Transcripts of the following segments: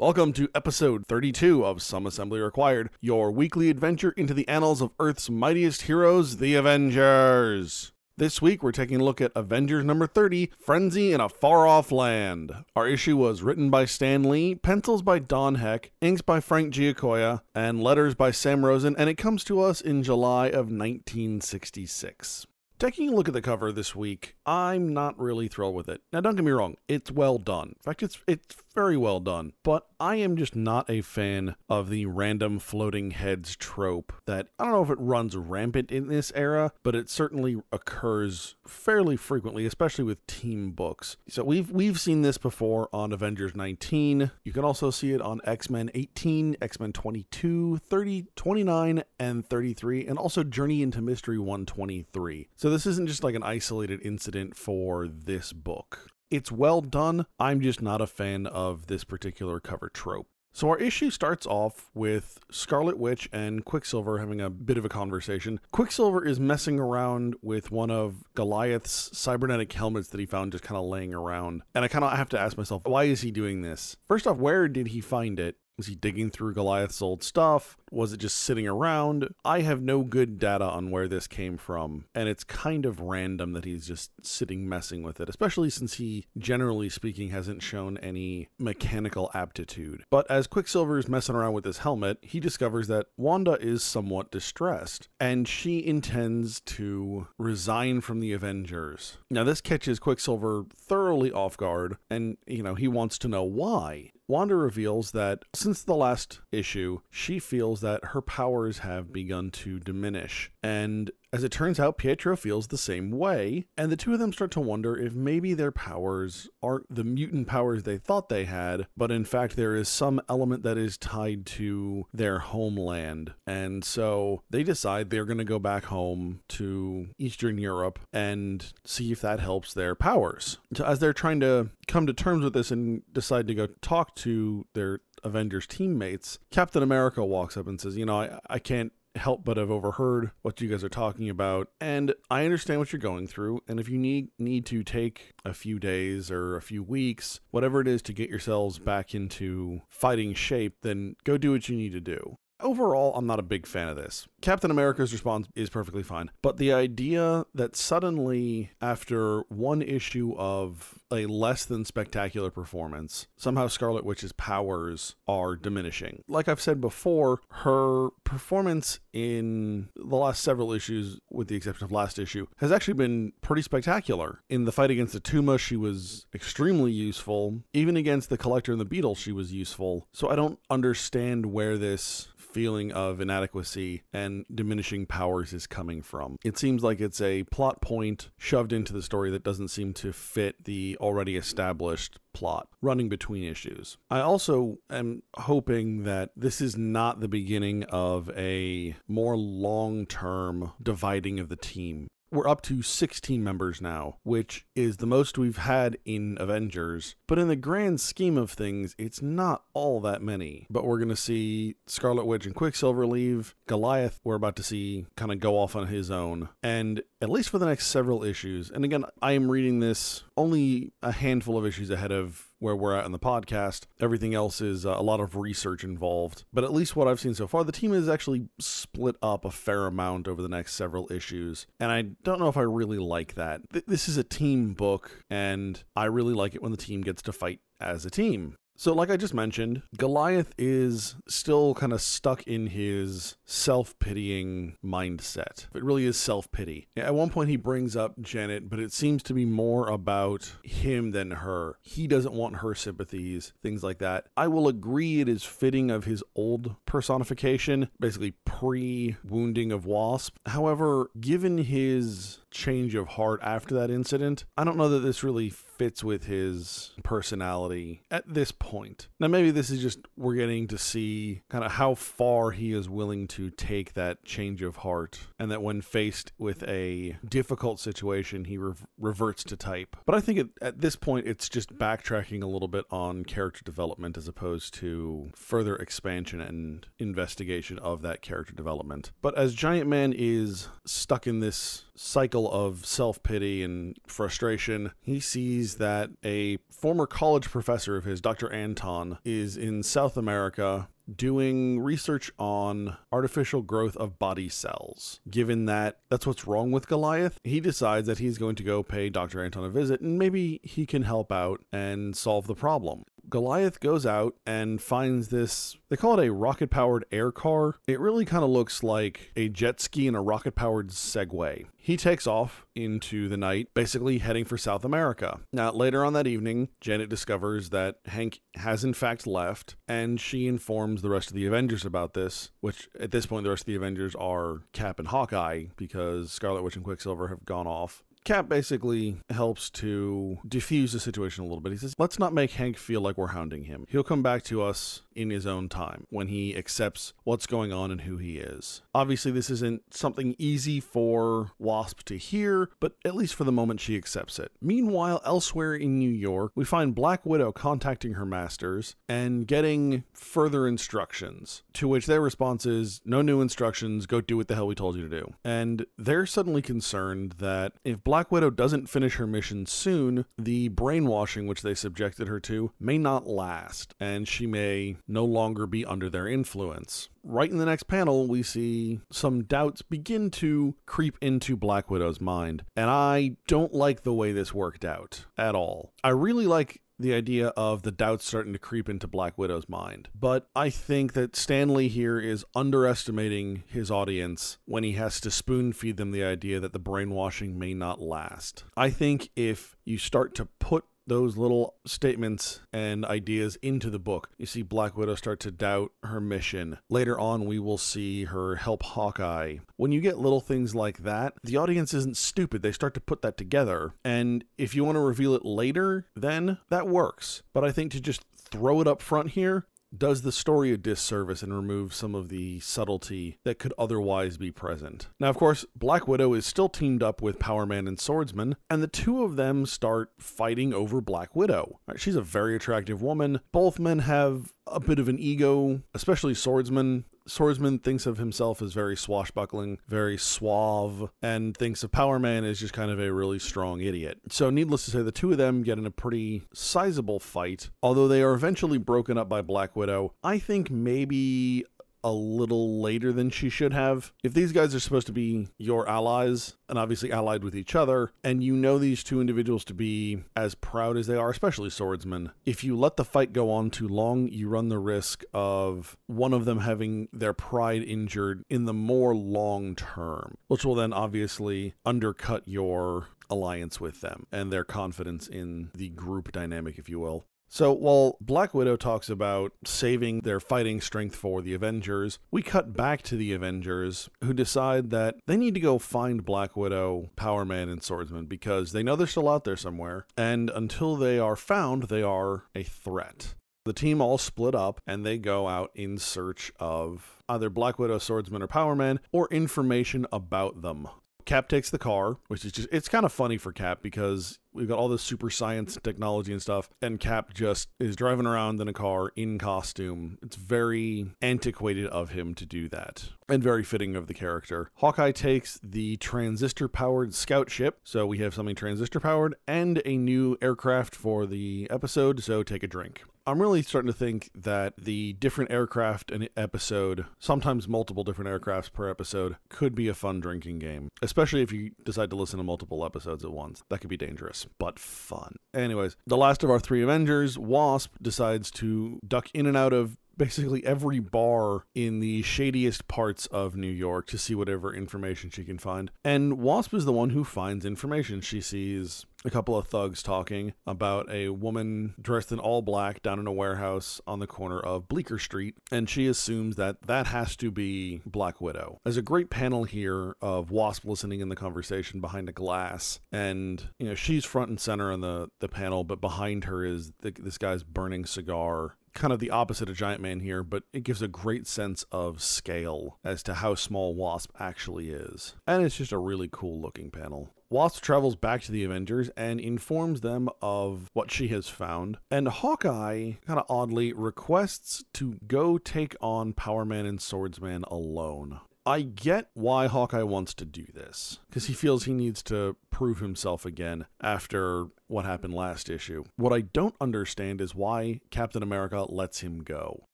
Welcome to episode 32 of Some Assembly Required, your weekly adventure into the annals of Earth's mightiest heroes, the Avengers. This week, we're taking a look at Avengers number 30 Frenzy in a Far Off Land. Our issue was written by Stan Lee, pencils by Don Heck, inks by Frank Giacoia, and letters by Sam Rosen, and it comes to us in July of 1966. Taking a look at the cover this week, I'm not really thrilled with it. Now, don't get me wrong, it's well done. In fact, it's it's very well done. But I am just not a fan of the random floating heads trope that I don't know if it runs rampant in this era, but it certainly occurs fairly frequently, especially with team books. So we've we've seen this before on Avengers 19. You can also see it on X-Men 18, X-Men 22, 30, 29, and 33, and also Journey into Mystery 123. So this isn't just like an isolated incident for this book. It's well done. I'm just not a fan of this particular cover trope. So our issue starts off with Scarlet Witch and Quicksilver having a bit of a conversation. Quicksilver is messing around with one of Goliath's cybernetic helmets that he found just kind of laying around. And I kind of have to ask myself, why is he doing this? First off, where did he find it? Was he digging through Goliath's old stuff? Was it just sitting around? I have no good data on where this came from, and it's kind of random that he's just sitting messing with it, especially since he, generally speaking, hasn't shown any mechanical aptitude. But as Quicksilver is messing around with his helmet, he discovers that Wanda is somewhat distressed, and she intends to resign from the Avengers. Now, this catches Quicksilver thoroughly off guard, and, you know, he wants to know why. Wanda reveals that since the last issue, she feels that her powers have begun to diminish. And as it turns out, Pietro feels the same way, and the two of them start to wonder if maybe their powers aren't the mutant powers they thought they had, but in fact there is some element that is tied to their homeland. And so they decide they're going to go back home to Eastern Europe and see if that helps their powers. So as they're trying to come to terms with this and decide to go talk to their Avengers teammates, Captain America walks up and says, You know, I, I can't help but have overheard what you guys are talking about. And I understand what you're going through. And if you need need to take a few days or a few weeks whatever it is to get yourselves back into fighting shape then go do what you need to do Overall, I'm not a big fan of this. Captain America's response is perfectly fine, but the idea that suddenly, after one issue of a less than spectacular performance, somehow Scarlet Witch's powers are diminishing. Like I've said before, her performance in the last several issues, with the exception of last issue, has actually been pretty spectacular. In the fight against the Tuma, she was extremely useful. Even against the Collector and the Beetle, she was useful. So I don't understand where this feeling of inadequacy and diminishing powers is coming from. It seems like it's a plot point shoved into the story that doesn't seem to fit the already established plot running between issues. I also am hoping that this is not the beginning of a more long term dividing of the team we're up to 16 members now, which is the most we've had in Avengers. But in the grand scheme of things, it's not all that many. But we're going to see Scarlet Witch and Quicksilver leave. Goliath, we're about to see kind of go off on his own. And at least for the next several issues, and again, I am reading this only a handful of issues ahead of where we're at in the podcast. Everything else is uh, a lot of research involved. But at least what I've seen so far, the team is actually split up a fair amount over the next several issues. And I don't know if I really like that. Th- this is a team book, and I really like it when the team gets to fight as a team. So, like I just mentioned, Goliath is still kind of stuck in his self pitying mindset. It really is self pity. At one point, he brings up Janet, but it seems to be more about him than her. He doesn't want her sympathies, things like that. I will agree it is fitting of his old personification, basically pre wounding of Wasp. However, given his change of heart after that incident. I don't know that this really fits with his personality at this point. Now, maybe this is just we're getting to see kind of how far he is willing to take that change of heart, and that when faced with a difficult situation, he re- reverts to type. But I think it, at this point, it's just backtracking a little bit on character development as opposed to further expansion and investigation of that character development. But as Giant Man is stuck in this cycle of self pity and frustration, he sees that a former college professor of his, Dr. Anton, is in South America doing research on artificial growth of body cells. Given that that's what's wrong with Goliath, he decides that he's going to go pay Dr. Anton a visit and maybe he can help out and solve the problem. Goliath goes out and finds this, they call it a rocket powered air car. It really kind of looks like a jet ski and a rocket powered Segway. He takes off into the night, basically heading for South America. Now, later on that evening, Janet discovers that Hank has in fact left, and she informs the rest of the Avengers about this, which at this point, the rest of the Avengers are Cap and Hawkeye because Scarlet Witch and Quicksilver have gone off. Cap basically helps to diffuse the situation a little bit. He says, let's not make Hank feel like we're hounding him. He'll come back to us in his own time when he accepts what's going on and who he is. Obviously, this isn't something easy for Wasp to hear, but at least for the moment, she accepts it. Meanwhile, elsewhere in New York, we find Black Widow contacting her masters and getting further instructions, to which their response is, No new instructions, go do what the hell we told you to do. And they're suddenly concerned that if Black Widow doesn't finish her mission soon, the brainwashing which they subjected her to may not last, and she may no longer be under their influence. Right in the next panel, we see some doubts begin to creep into Black Widow's mind, and I don't like the way this worked out at all. I really like the idea of the doubts starting to creep into Black Widow's mind. But I think that Stan Lee here is underestimating his audience when he has to spoon feed them the idea that the brainwashing may not last. I think if you start to put those little statements and ideas into the book. You see Black Widow start to doubt her mission. Later on, we will see her help Hawkeye. When you get little things like that, the audience isn't stupid. They start to put that together. And if you want to reveal it later, then that works. But I think to just throw it up front here, does the story a disservice and remove some of the subtlety that could otherwise be present. Now, of course, Black Widow is still teamed up with Power Man and Swordsman, and the two of them start fighting over Black Widow. Right, she's a very attractive woman. Both men have a bit of an ego, especially Swordsman. Swordsman thinks of himself as very swashbuckling, very suave, and thinks of Power Man as just kind of a really strong idiot. So, needless to say, the two of them get in a pretty sizable fight. Although they are eventually broken up by Black Widow, I think maybe a little later than she should have. If these guys are supposed to be your allies and obviously allied with each other, and you know these two individuals to be as proud as they are, especially Swordsman, if you let the fight go on too long, you run the risk of one of them having their pride injured in the more long term, which will then obviously undercut your alliance with them and their confidence in the group dynamic, if you will. So while Black Widow talks about saving their fighting strength for the Avengers, we cut back to the Avengers who decide that they need to go find Black Widow, Power Man, and Swordsman because they know they're still out there somewhere, and until they are found, they are a threat. The team all split up and they go out in search of either Black Widow, Swordsman, or Power Man, or information about them. Cap takes the car, which is just, it's kind of funny for Cap because we've got all this super science and technology and stuff, and Cap just is driving around in a car in costume. It's very antiquated of him to do that and very fitting of the character. Hawkeye takes the transistor powered scout ship, so we have something transistor powered and a new aircraft for the episode, so take a drink. I'm really starting to think that the different aircraft in episode, sometimes multiple different aircrafts per episode, could be a fun drinking game, especially if you decide to listen to multiple episodes at once. That could be dangerous, but fun. Anyways, the last of our three Avengers, Wasp, decides to duck in and out of basically every bar in the shadiest parts of New York to see whatever information she can find. And Wasp is the one who finds information. She sees a couple of thugs talking about a woman dressed in all black down in a warehouse on the corner of Bleecker Street, and she assumes that that has to be Black Widow. There's a great panel here of Wasp listening in the conversation behind a glass, and you know she's front and center on the the panel, but behind her is the, this guy's burning cigar kind of the opposite of Giant Man here, but it gives a great sense of scale as to how small Wasp actually is. And it's just a really cool looking panel. Wasp travels back to the Avengers and informs them of what she has found. And Hawkeye, kind of oddly, requests to go take on Power Man and Swordsman alone. I get why Hawkeye wants to do this because he feels he needs to prove himself again after what happened last issue. What I don't understand is why Captain America lets him go.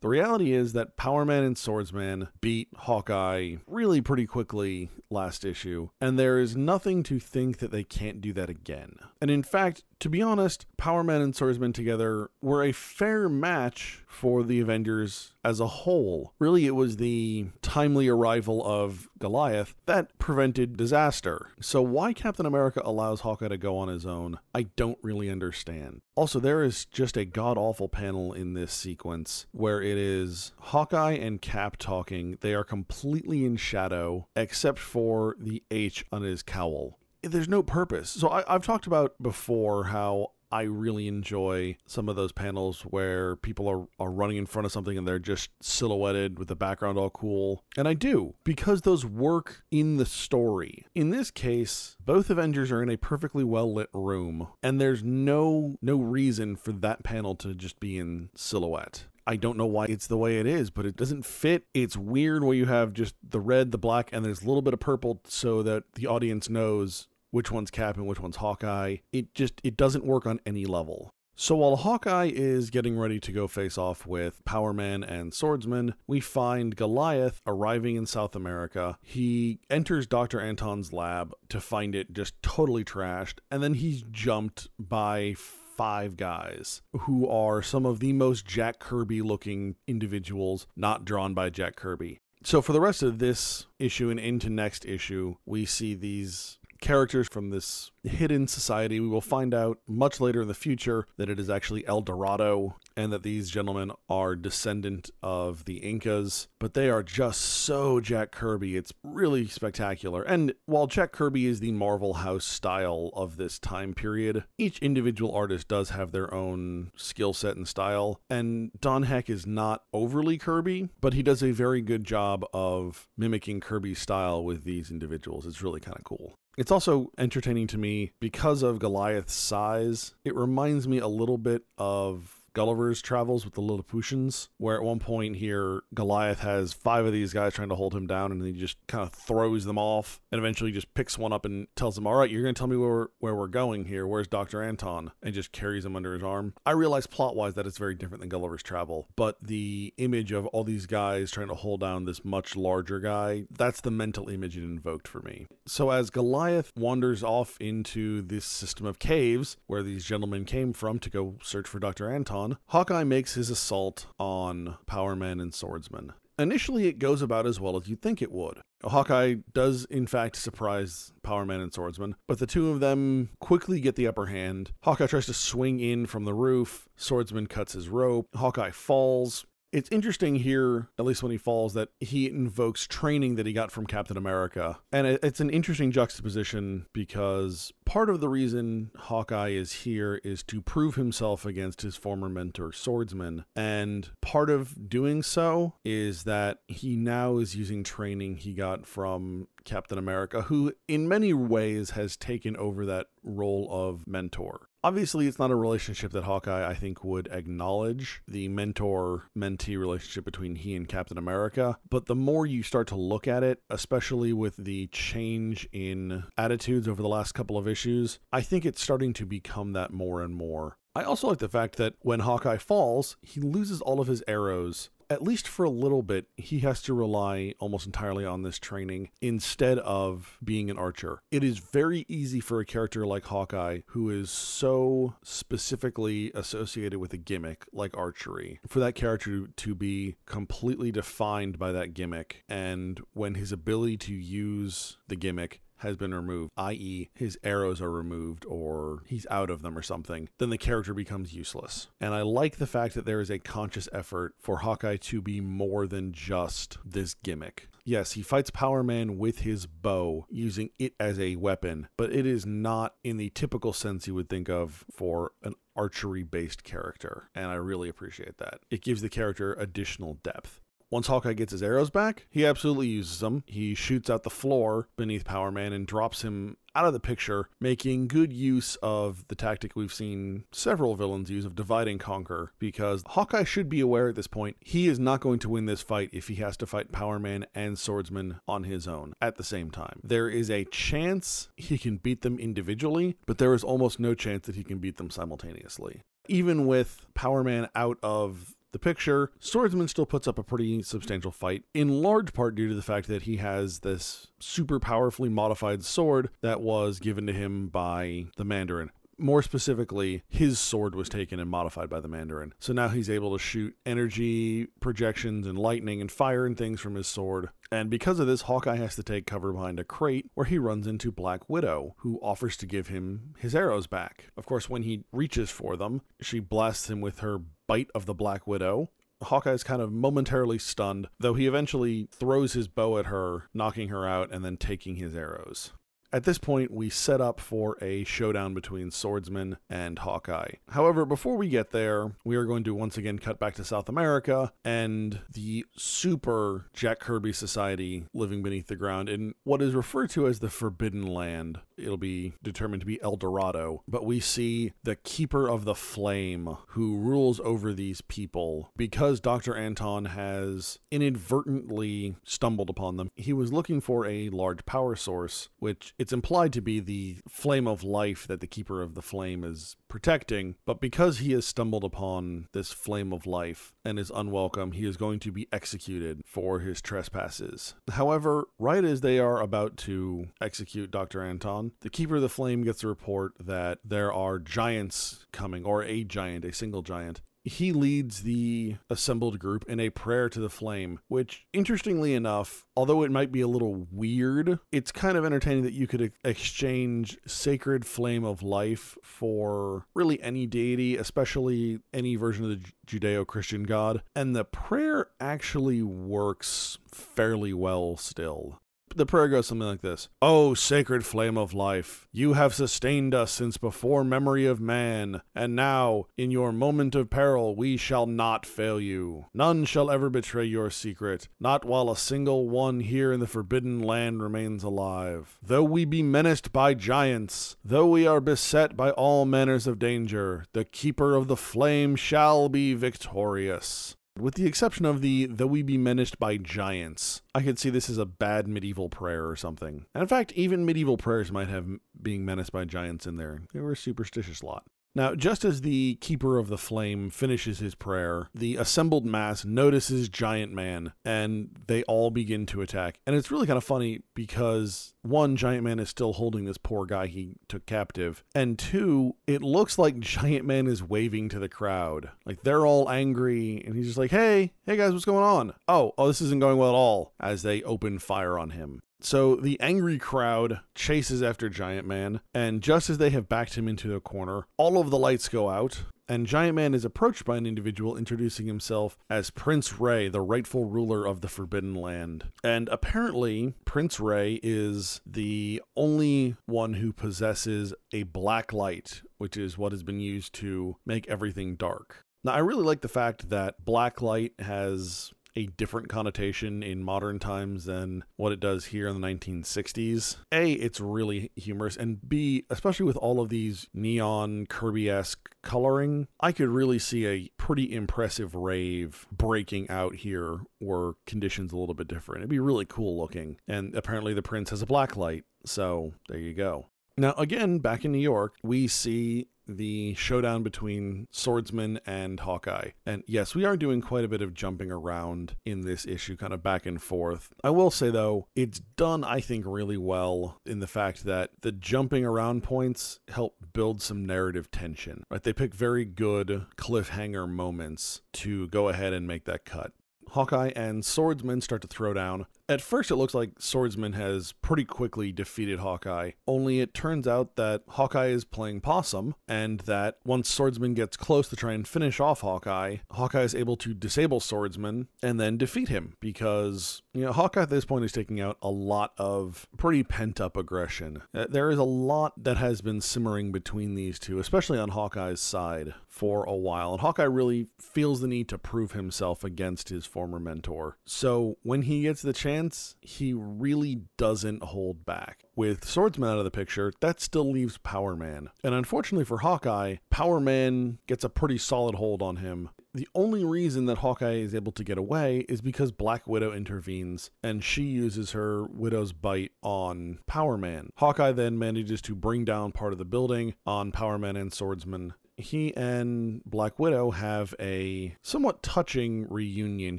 The reality is that Power Man and Swordsman beat Hawkeye really pretty quickly last issue, and there is nothing to think that they can't do that again. And in fact, to be honest, Power Man and Swordsman together were a fair match for the Avengers as a whole. Really, it was the timely arrival of Goliath that prevented disaster. So, why Captain America allows Hawkeye to go on his own, I don't really understand. Also, there is just a god awful panel in this sequence where it is Hawkeye and Cap talking. They are completely in shadow, except for the H on his cowl there's no purpose. So I, have talked about before how I really enjoy some of those panels where people are, are running in front of something and they're just silhouetted with the background all cool. And I do, because those work in the story. In this case, both Avengers are in a perfectly well lit room, and there's no no reason for that panel to just be in silhouette. I don't know why it's the way it is, but it doesn't fit. It's weird where you have just the red, the black, and there's a little bit of purple so that the audience knows which one's Cap and which one's Hawkeye. It just it doesn't work on any level. So while Hawkeye is getting ready to go face off with Power Man and Swordsman, we find Goliath arriving in South America. He enters Dr. Anton's lab to find it just totally trashed, and then he's jumped by five guys who are some of the most Jack Kirby looking individuals not drawn by Jack Kirby. So for the rest of this issue and into next issue, we see these characters from this hidden society. We will find out much later in the future that it is actually El Dorado and that these gentlemen are descendant of the Incas, but they are just so Jack Kirby. It's really spectacular. And while Jack Kirby is the Marvel House style of this time period, each individual artist does have their own skill set and style. And Don Heck is not overly Kirby, but he does a very good job of mimicking Kirby's style with these individuals. It's really kind of cool. It's also entertaining to me because of Goliath's size. It reminds me a little bit of Gulliver's Travels with the Lilliputians, where at one point here, Goliath has five of these guys trying to hold him down, and he just kind of throws them off, and eventually just picks one up and tells them, "All right, you're going to tell me where we're, where we're going here. Where's Doctor Anton?" And just carries him under his arm. I realize plot wise that it's very different than Gulliver's Travel, but the image of all these guys trying to hold down this much larger guy—that's the mental image it invoked for me. So as Goliath wanders off into this system of caves where these gentlemen came from to go search for Doctor Anton on, Hawkeye makes his assault on Power Man and Swordsman. Initially, it goes about as well as you'd think it would. Hawkeye does, in fact, surprise Power Man and Swordsman, but the two of them quickly get the upper hand. Hawkeye tries to swing in from the roof. Swordsman cuts his rope. Hawkeye falls. It's interesting here, at least when he falls, that he invokes training that he got from Captain America. And it's an interesting juxtaposition because part of the reason Hawkeye is here is to prove himself against his former mentor, Swordsman. And part of doing so is that he now is using training he got from Captain America, who in many ways has taken over that role of mentor. Obviously, it's not a relationship that Hawkeye, I think, would acknowledge the mentor mentee relationship between he and Captain America. But the more you start to look at it, especially with the change in attitudes over the last couple of issues, I think it's starting to become that more and more. I also like the fact that when Hawkeye falls, he loses all of his arrows at least for a little bit, he has to rely almost entirely on this training instead of being an archer. It is very easy for a character like Hawkeye, who is so specifically associated with a gimmick like archery, for that character to be completely defined by that gimmick. And when his ability to use the gimmick has been removed, i.e., his arrows are removed or he's out of them or something, then the character becomes useless. And I like the fact that there is a conscious effort for Hawkeye to be more than just this gimmick. Yes, he fights Power Man with his bow, using it as a weapon, but it is not in the typical sense you would think of for an archery based character. And I really appreciate that. It gives the character additional depth. Once Hawkeye gets his arrows back, he absolutely uses them. He shoots out the floor beneath Power Man and drops him out of the picture, making good use of the tactic we've seen several villains use of divide and conquer, because Hawkeye should be aware at this point he is not going to win this fight if he has to fight Power Man and Swordsman on his own at the same time. There is a chance he can beat them individually, but there is almost no chance that he can beat them simultaneously. Even with Power Man out of the picture, Swordsman still puts up a pretty substantial fight, in large part due to the fact that he has this super powerfully modified sword that was given to him by the Mandarin. More specifically, his sword was taken and modified by the Mandarin. So now he's able to shoot energy projections and lightning and fire and things from his sword. And because of this, Hawkeye has to take cover behind a crate where he runs into Black Widow, who offers to give him his arrows back. Of course, when he reaches for them, she blasts him with her bite of the Black Widow. Hawkeye's kind of momentarily stunned, though he eventually throws his bow at her, knocking her out and then taking his arrows. At this point, we set up for a showdown between Swordsman and Hawkeye. However, before we get there, we are going to once again cut back to South America and the super Jack Kirby society living beneath the ground in what is referred to as the Forbidden Land. It'll be determined to be El Dorado, but we see the Keeper of the Flame who rules over these people because Dr. Anton has inadvertently stumbled upon them. He was looking for a large power source, which it's implied to be the flame of life that the keeper of the flame is protecting, but because he has stumbled upon this flame of life and is unwelcome, he is going to be executed for his trespasses. However, right as they are about to execute Dr. Anton, the keeper of the flame gets a report that there are giants coming, or a giant, a single giant, he leads the assembled group in a prayer to the flame, which, interestingly enough, although it might be a little weird, it's kind of entertaining that you could exchange sacred flame of life for really any deity, especially any version of the Judeo Christian God. And the prayer actually works fairly well still the prayer goes something like this O sacred flame of life, you have sustained us since before memory of man, and now, in your moment of peril, we shall not fail you. None shall ever betray your secret, not while a single one here in the forbidden land remains alive. Though we be menaced by giants, though we are beset by all manners of danger, the keeper of the flame shall be victorious. With the exception of the though we be menaced by giants, I could see this as a bad medieval prayer or something. And in fact, even medieval prayers might have being menaced by giants in there. They were a superstitious lot. Now, just as the Keeper of the Flame finishes his prayer, the assembled mass notices Giant Man and they all begin to attack. And it's really kind of funny because one, Giant Man is still holding this poor guy he took captive. And two, it looks like Giant Man is waving to the crowd. Like they're all angry and he's just like, hey, hey guys, what's going on? Oh, oh, this isn't going well at all as they open fire on him. So the angry crowd chases after Giant Man, and just as they have backed him into a corner, all of the lights go out, and Giant Man is approached by an individual introducing himself as Prince Ray, the rightful ruler of the Forbidden Land. And apparently, Prince Ray is the only one who possesses a black light, which is what has been used to make everything dark. Now, I really like the fact that black light has a different connotation in modern times than what it does here in the 1960s. A, it's really humorous, and B, especially with all of these neon Kirby esque coloring, I could really see a pretty impressive rave breaking out here were conditions a little bit different. It'd be really cool looking. And apparently, the prince has a black light, so there you go. Now, again, back in New York, we see the showdown between Swordsman and Hawkeye. And yes, we are doing quite a bit of jumping around in this issue, kind of back and forth. I will say, though, it's done, I think, really well in the fact that the jumping around points help build some narrative tension. Right? They pick very good cliffhanger moments to go ahead and make that cut. Hawkeye and Swordsman start to throw down. At first, it looks like Swordsman has pretty quickly defeated Hawkeye, only it turns out that Hawkeye is playing possum, and that once Swordsman gets close to try and finish off Hawkeye, Hawkeye is able to disable Swordsman and then defeat him because, you know, Hawkeye at this point is taking out a lot of pretty pent up aggression. Uh, There is a lot that has been simmering between these two, especially on Hawkeye's side, for a while, and Hawkeye really feels the need to prove himself against his former mentor. So when he gets the chance, he really doesn't hold back. With Swordsman out of the picture, that still leaves Power Man. And unfortunately for Hawkeye, Power Man gets a pretty solid hold on him. The only reason that Hawkeye is able to get away is because Black Widow intervenes and she uses her Widow's Bite on Power Man. Hawkeye then manages to bring down part of the building on Power Man and Swordsman he and Black Widow have a somewhat touching reunion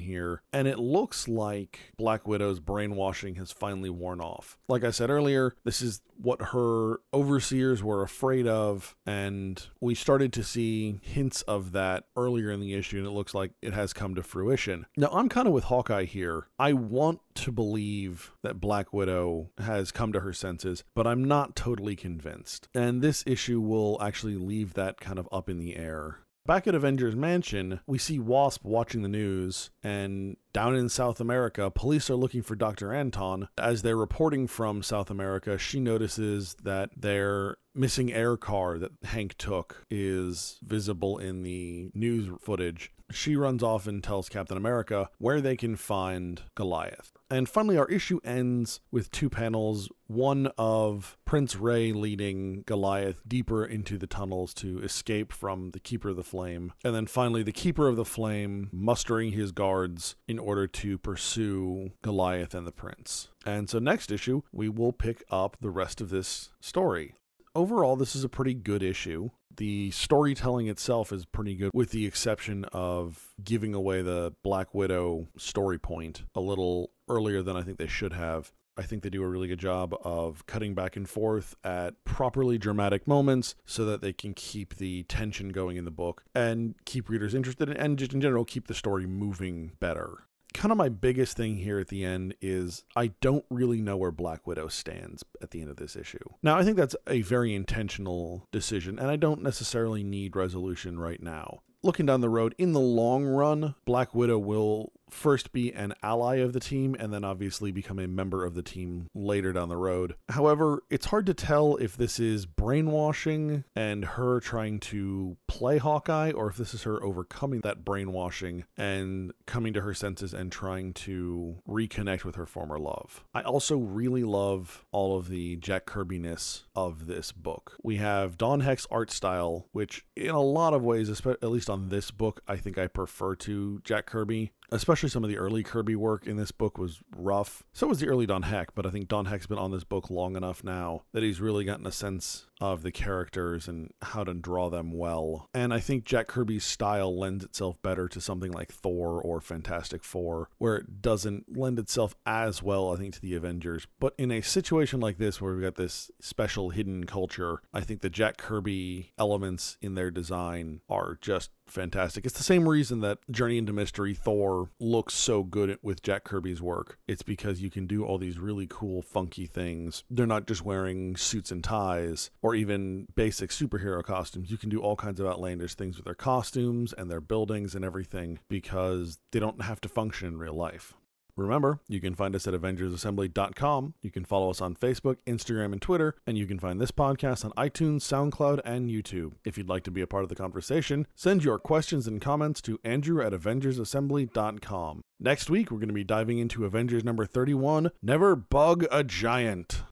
here, and it looks like Black Widow's brainwashing has finally worn off. Like I said earlier, this is what her overseers were afraid of, and we started to see hints of that earlier in the issue, and it looks like it has come to fruition. Now, I'm kind of with Hawkeye here. I want to believe that Black Widow has come to her senses, but I'm not totally convinced. And this issue will actually leave that kind of up in the air. Back at Avengers Mansion, we see Wasp watching the news, and down in South America, police are looking for Dr. Anton. As they're reporting from South America, she notices that their missing air car that Hank took is visible in the news footage. She runs off and tells Captain America where they can find Goliath. And finally, our issue ends with two panels one of Prince Ray leading Goliath deeper into the tunnels to escape from the Keeper of the Flame. And then finally, the Keeper of the Flame mustering his guards in order to pursue Goliath and the Prince. And so, next issue, we will pick up the rest of this story. Overall, this is a pretty good issue. The storytelling itself is pretty good, with the exception of giving away the Black Widow story point a little earlier than I think they should have. I think they do a really good job of cutting back and forth at properly dramatic moments so that they can keep the tension going in the book and keep readers interested and just in general keep the story moving better. Kind of my biggest thing here at the end is I don't really know where Black Widow stands at the end of this issue. Now, I think that's a very intentional decision, and I don't necessarily need resolution right now looking down the road, in the long run, Black Widow will first be an ally of the team and then obviously become a member of the team later down the road. However, it's hard to tell if this is brainwashing and her trying to play Hawkeye or if this is her overcoming that brainwashing and coming to her senses and trying to reconnect with her former love. I also really love all of the Jack Kirby-ness of this book. We have Don Heck's art style, which in a lot of ways, at least on this book, I think I prefer to Jack Kirby especially some of the early Kirby work in this book was rough. So was the early Don Heck, but I think Don Heck's been on this book long enough now that he's really gotten a sense of the characters and how to draw them well. And I think Jack Kirby's style lends itself better to something like Thor or Fantastic Four, where it doesn't lend itself as well, I think, to the Avengers. But in a situation like this, where we've got this special hidden culture, I think the Jack Kirby elements in their design are just fantastic. It's the same reason that Journey into Mystery Thor looks so good with Jack Kirby's work. It's because you can do all these really cool, funky things. They're not just wearing suits and ties or even basic superhero costumes. You can do all kinds of outlandish things with their costumes and their buildings and everything because they don't have to function in real life. Remember, you can find us at AvengersAssembly.com. You can follow us on Facebook, Instagram, and Twitter, and you can find this podcast on iTunes, SoundCloud, and YouTube. If you'd like to be a part of the conversation, send your questions and comments to Andrew at AvengersAssembly.com. Next week, we're going to be diving into Avengers number 31 Never Bug a Giant.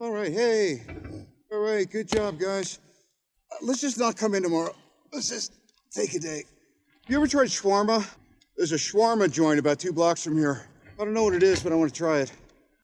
All right, hey. All right, good job, guys. Uh, let's just not come in tomorrow. Let's just take a day. You ever tried shawarma? There's a shawarma joint about two blocks from here. I don't know what it is, but I want to try it.